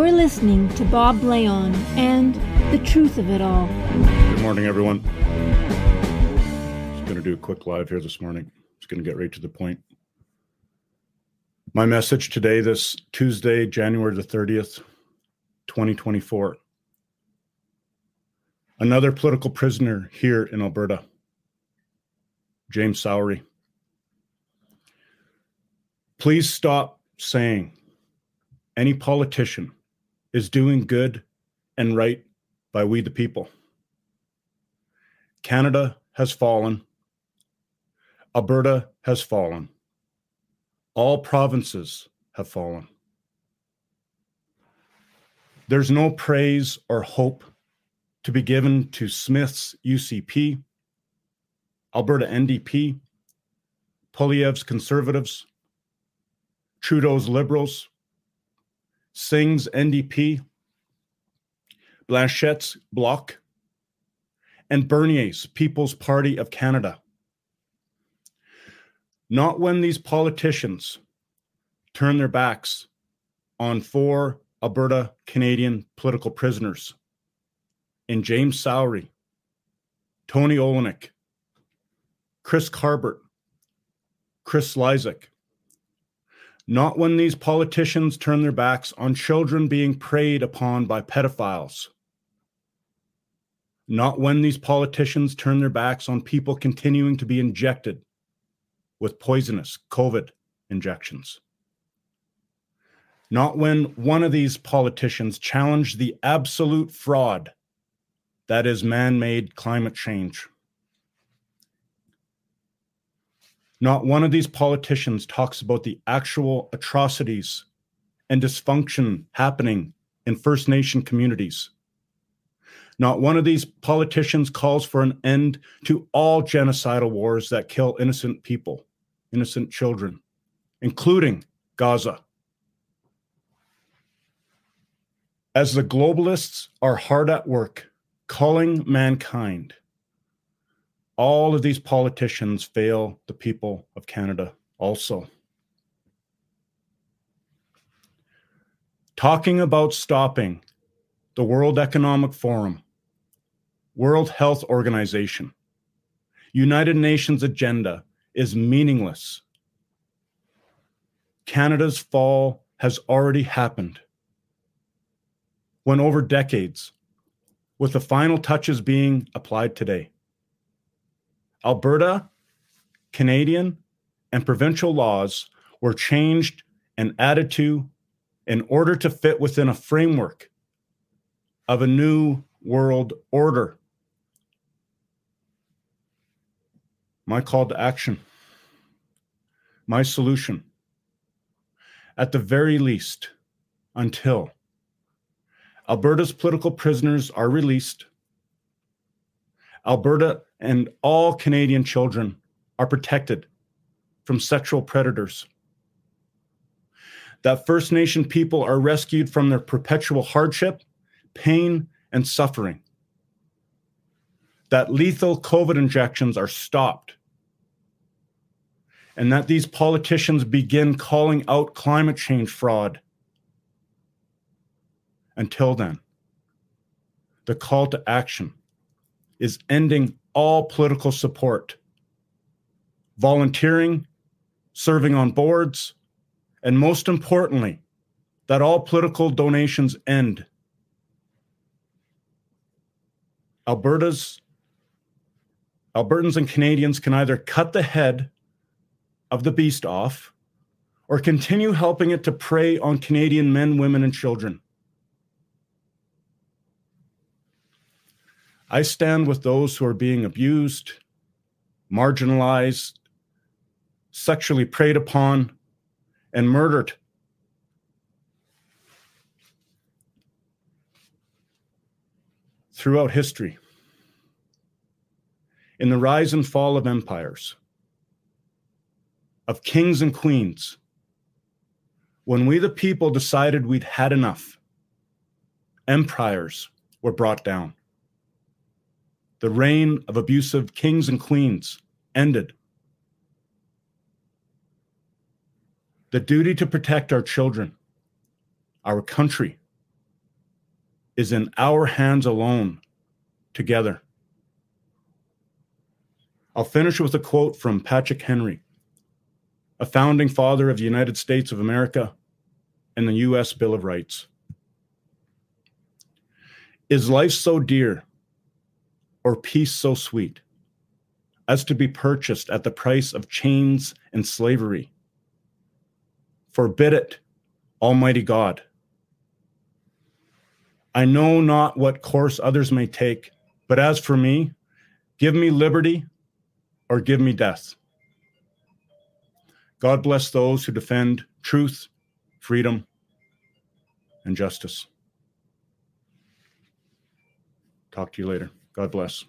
You're listening to Bob Blayone and The Truth of It All. Good morning, everyone. Just going to do a quick live here this morning. Just going to get right to the point. My message today, this Tuesday, January the 30th, 2024. Another political prisoner here in Alberta, James Sowery. Please stop saying any politician is doing good and right by we the people. Canada has fallen. Alberta has fallen. All provinces have fallen. There's no praise or hope to be given to Smith's UCP, Alberta NDP, Poilievre's Conservatives, Trudeau's Liberals, Singh's NDP, Blanchet's Bloc, and Bernier's People's Party of Canada. Not when these politicians turn their backs on four Alberta Canadian political prisoners in James Sowery, Tony Olienick, Chris Carbert, Chris Lysak, not when these politicians turn their backs on children being preyed upon by pedophiles. Not when these politicians turn their backs on people continuing to be injected with poisonous COVID injections. Not when one of these politicians challenged the absolute fraud that is man made climate change. Not one of these politicians talks about the actual atrocities and dysfunction happening in First Nation communities. Not one of these politicians calls for an end to all genocidal wars that kill innocent people, innocent children, including Gaza. As the globalists are hard at work calling mankind all of these politicians fail the people of Canada also. Talking about stopping the World Economic Forum, World Health Organization, United Nations agenda is meaningless. Canada's fall has already happened. When over decades, with the final touches being applied today. Alberta, Canadian, and provincial laws were changed and added to in order to fit within a framework of a new world order. My call to action, my solution, at the very least, until Alberta's political prisoners are released, Alberta and all Canadian children are protected from sexual predators. That First Nation people are rescued from their perpetual hardship, pain, and suffering. That lethal COVID injections are stopped. And that these politicians begin calling out climate change fraud. Until then, the call to action is ending all political support, volunteering, serving on boards, and most importantly, that all political donations end. Alberta's Albertans and Canadians can either cut the head of the beast off or continue helping it to prey on Canadian men, women, and children. I stand with those who are being abused, marginalized, sexually preyed upon, and murdered. Throughout history, in the rise and fall of empires, of kings and queens, when we the people decided we'd had enough, empires were brought down the reign of abusive kings and queens ended. The duty to protect our children, our country, is in our hands alone together. I'll finish with a quote from Patrick Henry, a founding father of the United States of America and the U.S. Bill of Rights. Is life so dear or peace so sweet as to be purchased at the price of chains and slavery? Forbid it, Almighty God. I know not what course others may take, but as for me, give me liberty or give me death. God bless those who defend truth, freedom, and justice. Talk to you later. God bless.